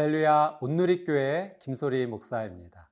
할렐루야 온누리교회 김소리 목사입니다.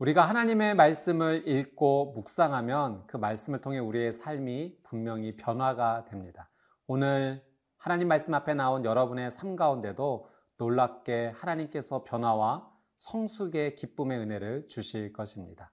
우리가 하나님의 말씀을 읽고 묵상하면 그 말씀을 통해 우리의 삶이 분명히 변화가 됩니다. 오늘 하나님 말씀 앞에 나온 여러분의 삶 가운데도 놀랍게 하나님께서 변화와 성숙의 기쁨의 은혜를 주실 것입니다.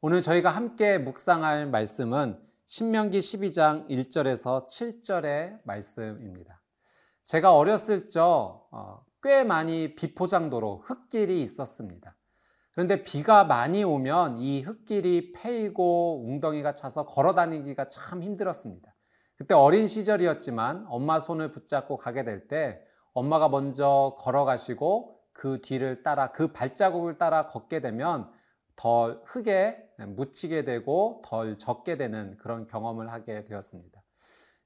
오늘 저희가 함께 묵상할 말씀은 신명기 12장 1절에서 7절의 말씀입니다. 제가 어렸을 적 어, 꽤 많이 비포장도로 흙길이 있었습니다. 그런데 비가 많이 오면 이 흙길이 패이고 웅덩이가 차서 걸어 다니기가 참 힘들었습니다. 그때 어린 시절이었지만 엄마 손을 붙잡고 가게 될 때 엄마가 먼저 걸어가시고 그 뒤를 따라 그 발자국을 따라 걷게 되면 덜 흙에 묻히게 되고 덜 젖게 되는 그런 경험을 하게 되었습니다.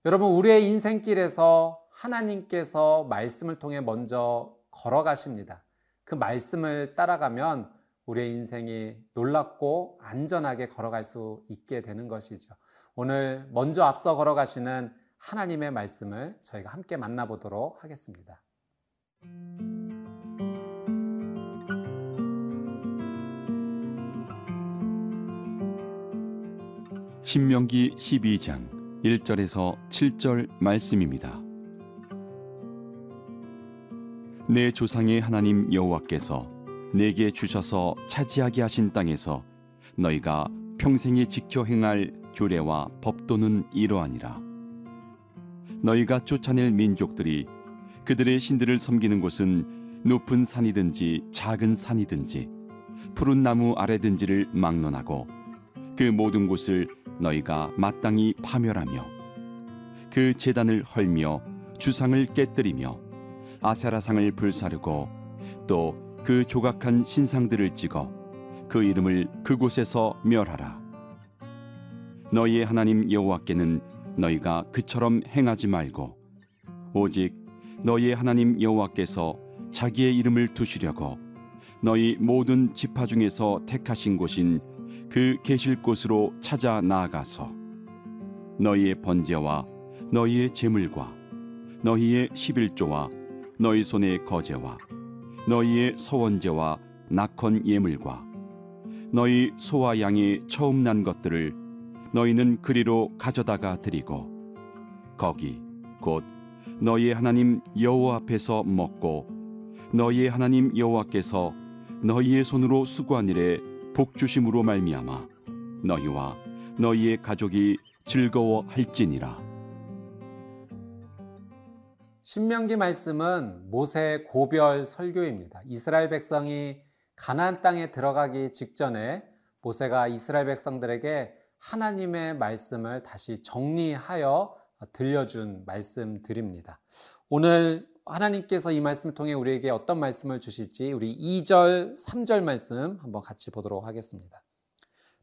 여러분, 우리의 인생길에서 하나님께서 말씀을 통해 먼저 걸어가십니다. 그 말씀을 따라가면 우리의 인생이 놀랍고 안전하게 걸어갈 수 있게 되는 것이죠. 오늘 먼저 앞서 걸어가시는 하나님의 말씀을 저희가 함께 만나보도록 하겠습니다. 신명기 12장 1절에서 7절 말씀입니다. 내 조상의 하나님 여호와께서 내게 주셔서 차지하게 하신 땅에서 너희가 평생에 지켜 행할 규례와 법도는 이러하니라. 너희가 쫓아낼 민족들이 그들의 신들을 섬기는 곳은 높은 산이든지 작은 산이든지 푸른 나무 아래든지를 막론하고 그 모든 곳을 너희가 마땅히 파멸하며 그 제단을 헐며 주상을 깨뜨리며 아세라상을 불사르고 또 그 조각한 신상들을 찍어 그 이름을 그곳에서 멸하라. 너희의 하나님 여호와께는 너희가 그처럼 행하지 말고 오직 너희의 하나님 여호와께서 자기의 이름을 두시려고 너희 모든 지파 중에서 택하신 곳인 그 계실 곳으로 찾아 나아가서 너희의 번제와 너희의 제물과 너희의 십일조와 너희 손의 거제와 너희의 서원제와 낙헌 예물과 너희 소와 양이 처음 난 것들을 너희는 그리로 가져다가 드리고 거기 곧 너희의 하나님 여호와 앞에서 먹고 너희의 하나님 여호와께서 너희의 손으로 수고한 일에 복 주심으로 말미암아 너희와 너희의 가족이 즐거워할지니라. 신명기 말씀은 모세 고별 설교입니다. 이스라엘 백성이 가나안 땅에 들어가기 직전에 모세가 이스라엘 백성들에게 하나님의 말씀을 다시 정리하여 들려준 말씀들입니다. 오늘 하나님께서 이 말씀을 통해 우리에게 어떤 말씀을 주실지 우리 2절, 3절 말씀 한번 같이 보도록 하겠습니다.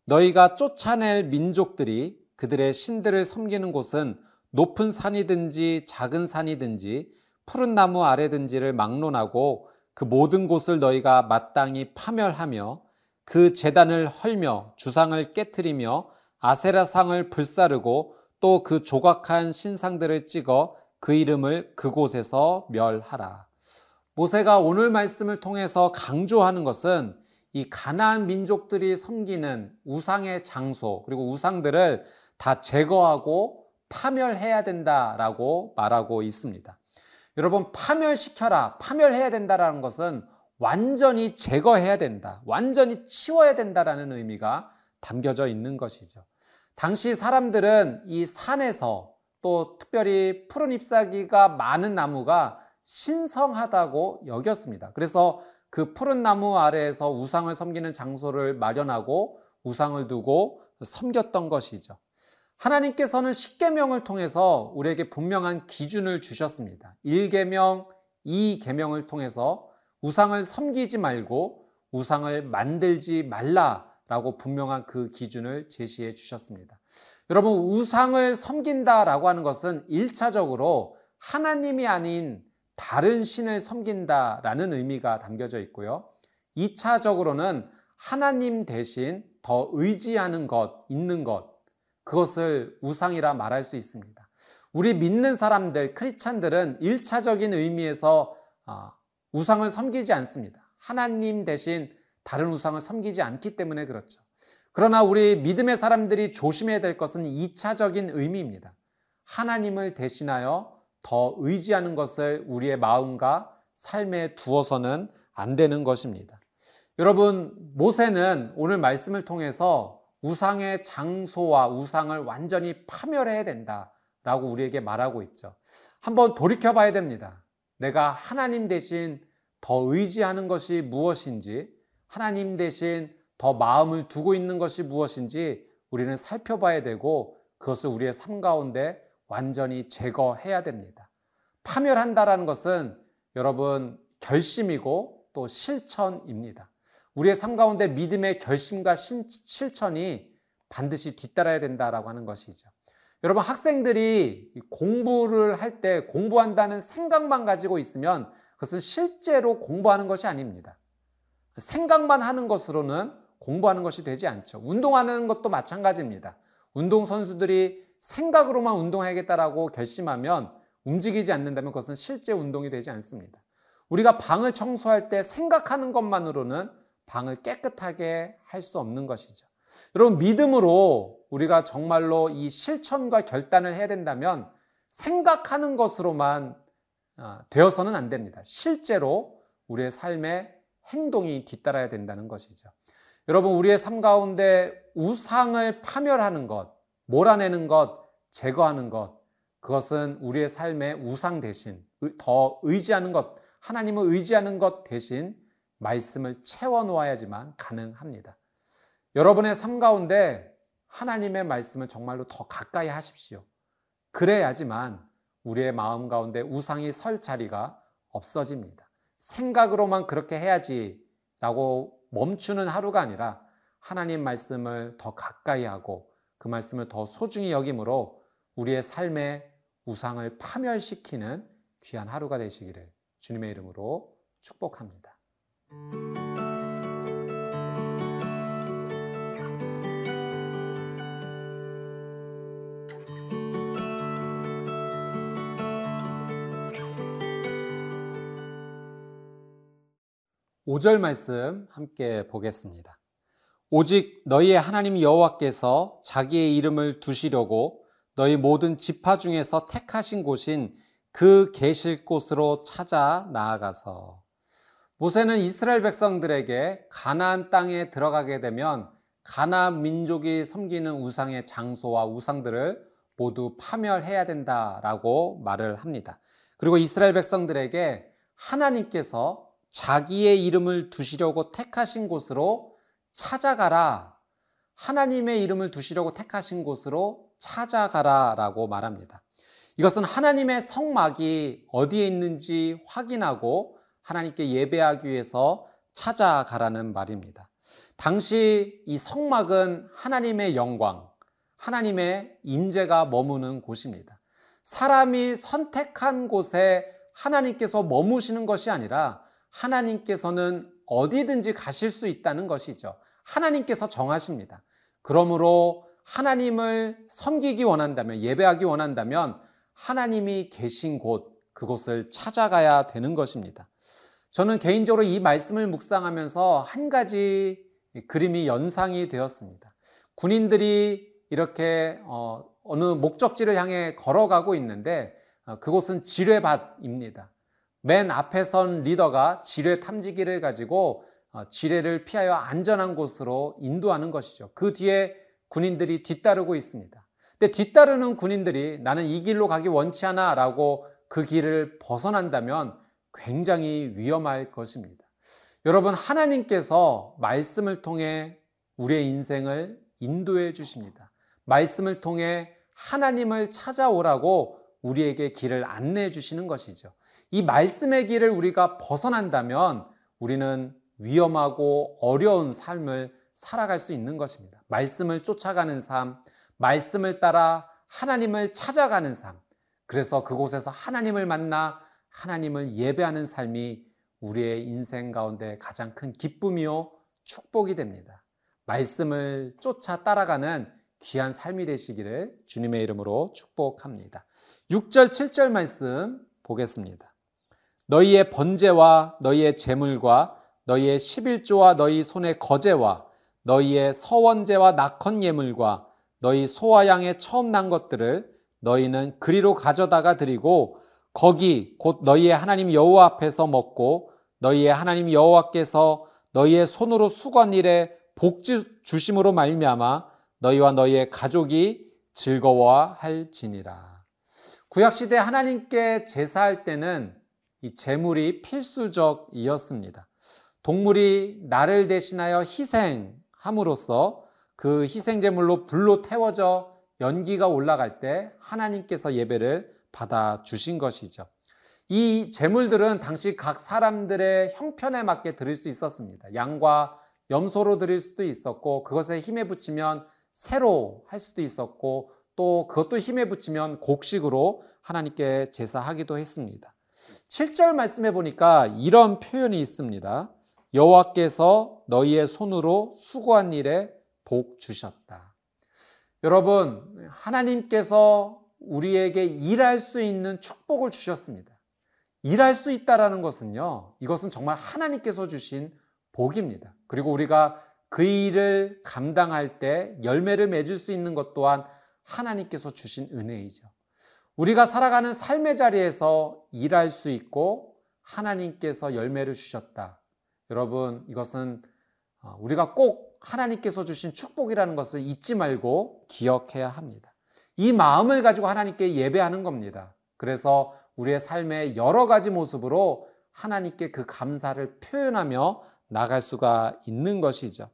너희가 쫓아낼 민족들이 그들의 신들을 섬기는 곳은 높은 산이든지 작은 산이든지 푸른 나무 아래든지를 막론하고 그 모든 곳을 너희가 마땅히 파멸하며 그 재단을 헐며 주상을 깨뜨리며 아세라상을 불사르고 또 그 조각한 신상들을 찍어 그 이름을 그곳에서 멸하라. 모세가 오늘 말씀을 통해서 강조하는 것은 이 가나안 민족들이 섬기는 우상의 장소 그리고 우상들을 다 제거하고 파멸해야 된다라고 말하고 있습니다. 여러분, 파멸시켜라, 파멸해야 된다라는 것은 완전히 제거해야 된다, 완전히 치워야 된다라는 의미가 담겨져 있는 것이죠. 당시 사람들은 이 산에서 또 특별히 푸른 잎사귀가 많은 나무가 신성하다고 여겼습니다. 그래서 그 푸른 나무 아래에서 우상을 섬기는 장소를 마련하고 우상을 두고 섬겼던 것이죠. 하나님께서는 십계명을 통해서 우리에게 분명한 기준을 주셨습니다. 1계명, 2계명을 통해서 우상을 섬기지 말고 우상을 만들지 말라라고 분명한 그 기준을 제시해 주셨습니다. 여러분, 우상을 섬긴다라고 하는 것은 1차적으로 하나님이 아닌 다른 신을 섬긴다라는 의미가 담겨져 있고요. 2차적으로는 하나님 대신 더 의지하는 것, 있는 것, 그것을 우상이라 말할 수 있습니다. 우리 믿는 사람들, 크리스찬들은 1차적인 의미에서 아, 우상을 섬기지 않습니다. 하나님 대신 다른 우상을 섬기지 않기 때문에 그렇죠. 그러나 우리 믿음의 사람들이 조심해야 될 것은 2차적인 의미입니다. 하나님을 대신하여 더 의지하는 것을 우리의 마음과 삶에 두어서는 안 되는 것입니다. 여러분, 모세는 오늘 말씀을 통해서 우상의 장소와 우상을 완전히 파멸해야 된다라고 우리에게 말하고 있죠. 한번 돌이켜 봐야 됩니다. 내가 하나님 대신 더 의지하는 것이 무엇인지, 하나님 대신 더 마음을 두고 있는 것이 무엇인지 우리는 살펴봐야 되고 그것을 우리의 삶 가운데 완전히 제거해야 됩니다. 파멸한다라는 것은 여러분 결심이고 또 실천입니다. 우리의 삶 가운데 믿음의 결심과 실천이 반드시 뒤따라야 된다라고 하는 것이죠. 여러분 학생들이 공부를 할 때 공부한다는 생각만 가지고 있으면 그것은 실제로 공부하는 것이 아닙니다. 생각만 하는 것으로는 공부하는 것이 되지 않죠. 운동하는 것도 마찬가지입니다. 운동 선수들이 생각으로만 운동하겠다라고 결심하면 움직이지 않는다면 그것은 실제 운동이 되지 않습니다. 우리가 방을 청소할 때 생각하는 것만으로는 방을 깨끗하게 할 수 없는 것이죠. 여러분, 믿음으로 우리가 정말로 이 실천과 결단을 해야 된다면 생각하는 것으로만 아, 되어서는 안 됩니다. 실제로 우리의 삶에 행동이 뒤따라야 된다는 것이죠. 여러분, 우리의 삶 가운데 우상을 파멸하는 것, 몰아내는 것, 제거하는 것, 그것은 우리의 삶의 우상 대신 더 의지하는 것, 하나님을 의지하는 것 대신 말씀을 채워 놓아야지만 가능합니다. 여러분의 삶 가운데 하나님의 말씀을 정말로 더 가까이 하십시오. 그래야지만 우리의 마음 가운데 우상이 설 자리가 없어집니다. 생각으로만 그렇게 해야지라고 멈추는 하루가 아니라 하나님 말씀을 더 가까이 하고 그 말씀을 더 소중히 여김으로 우리의 삶의 우상을 파멸시키는 귀한 하루가 되시기를 주님의 이름으로 축복합니다. 5절 말씀 함께 보겠습니다. 오직 너희의 하나님 여호와께서 자기의 이름을 두시려고 너희 모든 지파 중에서 택하신 곳인 그 계실 곳으로 찾아 나아가서 모세는 이스라엘 백성들에게 가나안 땅에 들어가게 되면 가나안 민족이 섬기는 우상의 장소와 우상들을 모두 파멸해야 된다라고 말을 합니다. 그리고 이스라엘 백성들에게 하나님께서 자기의 이름을 두시려고 택하신 곳으로 찾아가라. 하나님의 이름을 두시려고 택하신 곳으로 찾아가라 라고 말합니다. 이것은 하나님의 성막이 어디에 있는지 확인하고 하나님께 예배하기 위해서 찾아가라는 말입니다. 당시 이 성막은 하나님의 영광, 하나님의 임재가 머무는 곳입니다. 사람이 선택한 곳에 하나님께서 머무시는 것이 아니라 하나님께서는 어디든지 가실 수 있다는 것이죠. 하나님께서 정하십니다. 그러므로 하나님을 섬기기 원한다면, 예배하기 원한다면 하나님이 계신 곳, 그곳을 찾아가야 되는 것입니다. 저는 개인적으로 이 말씀을 묵상하면서 한 가지 그림이 연상이 되었습니다. 군인들이 이렇게 어, 느 목적지를 향해 걸어가고 있는데 어, 그곳은 지뢰밭입니다. 맨 앞에 선 리더가 지뢰 탐지기를 가지고 어, 지뢰를 피하여 안전한 곳으로 인도하는 것이죠. 그 뒤에 군인들이 뒤따르고 있습니다. 근데 뒤따르는 군인들이 나는 이 길로 가기 원치 않아 라고 그 길을 벗어난다면 굉장히 위험할 것입니다. 여러분, 하나님께서 말씀을 통해 우리의 인생을 인도해 주십니다. 말씀을 통해 하나님을 찾아오라고 우리에게 길을 안내해 주시는 것이죠. 이 말씀의 길을 우리가 벗어난다면 우리는 위험하고 어려운 삶을 살아갈 수 있는 것입니다. 말씀을 쫓아가는 삶, 말씀을 따라 하나님을 찾아가는 삶. 그래서 그곳에서 하나님을 만나 하나님을 예배하는 삶이 우리의 인생 가운데 가장 큰 기쁨이요 축복이 됩니다. 말씀을 쫓아 따라가는 귀한 삶이 되시기를 주님의 이름으로 축복합니다. 6절, 7절 말씀 보겠습니다. 너희의 번제와 너희의 제물과 너희의 11조와 너희 손의 거제와 너희의 서원제와 낙헌 예물과 너희 소와 양의 처음 난 것들을 너희는 그리로 가져다가 드리고 거기 곧 너희의 하나님 여호와 앞에서 먹고 너희의 하나님 여호와께서 너희의 손으로 수건 일에 복 주심으로 말미암아 너희와 너희의 가족이 즐거워할지니라. 구약 시대 하나님께 제사할 때는 이 제물이 필수적이었습니다. 동물이 나를 대신하여 희생함으로써 그 희생 제물로 불로 태워져 연기가 올라갈 때 하나님께서 예배를 받아 주신 것이죠. 이 제물들은 당시 각 사람들의 형편에 맞게 드릴 수 있었습니다. 양과 염소로 드릴 수도 있었고 그것에 힘에 붙이면 새로 할 수도 있었고 또 그것도 힘에 붙이면 곡식으로 하나님께 제사하기도 했습니다. 7절 말씀해 보니까 이런 표현이 있습니다. 여호와께서 너희의 손으로 수고한 일에 복 주셨다. 여러분, 하나님께서 우리에게 일할 수 있는 축복을 주셨습니다. 일할 수 있다라는 것은요, 이것은 정말 하나님께서 주신 복입니다. 그리고 우리가 그 일을 감당할 때 열매를 맺을 수 있는 것 또한 하나님께서 주신 은혜이죠. 우리가 살아가는 삶의 자리에서 일할 수 있고 하나님께서 열매를 주셨다. 여러분, 이것은 어, 우리가 꼭 하나님께서 주신 축복이라는 것을 잊지 말고 기억해야 합니다. 이 마음을 가지고 하나님께 예배하는 겁니다. 그래서 우리의 삶의 여러 가지 모습으로 하나님께 그 감사를 표현하며 나갈 수가 있는 것이죠.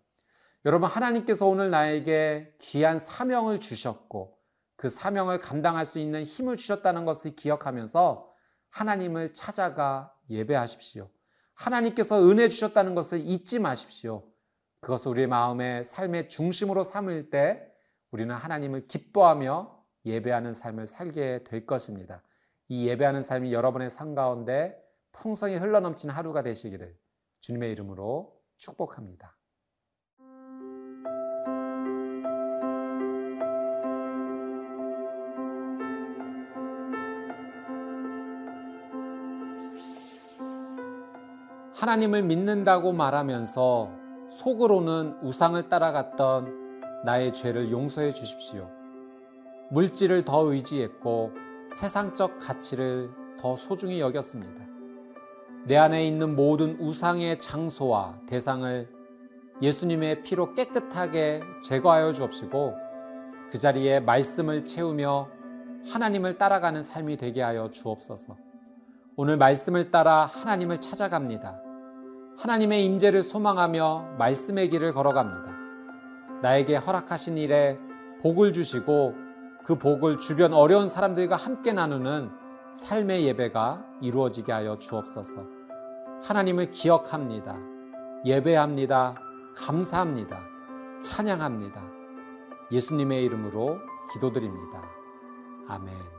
여러분, 하나님께서 오늘 나에게 귀한 사명을 주셨고 그 사명을 감당할 수 있는 힘을 주셨다는 것을 기억하면서 하나님을 찾아가 예배하십시오. 하나님께서 은혜 주셨다는 것을 잊지 마십시오. 그것을 우리의 마음의 삶의 중심으로 삼을 때 우리는 하나님을 기뻐하며 예배하는 삶을 살게 될 것입니다. 이 예배하는 삶이 여러분의 삶 가운데 풍성히 흘러넘치는 하루가 되시기를 주님의 이름으로 축복합니다. 하나님을 믿는다고 말하면서 속으로는 우상을 따라갔던 나의 죄를 용서해 주십시오. 물질을 더 의지했고 세상적 가치를 더 소중히 여겼습니다. 내 안에 있는 모든 우상의 장소와 대상을 예수님의 피로 깨끗하게 제거하여 주옵시고 그 자리에 말씀을 채우며 하나님을 따라가는 삶이 되게 하여 주옵소서. 오늘 말씀을 따라 하나님을 찾아갑니다. 하나님의 임재를 소망하며 말씀의 길을 걸어갑니다. 나에게 허락하신 일에 복을 주시고 그 복을 주변 어려운 사람들과 함께 나누는 삶의 예배가 이루어지게 하여 주옵소서. 하나님을 기억합니다. 예배합니다. 감사합니다. 찬양합니다. 예수님의 이름으로 기도드립니다. 아멘.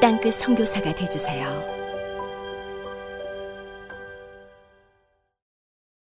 땅끝 성교사가 되주세요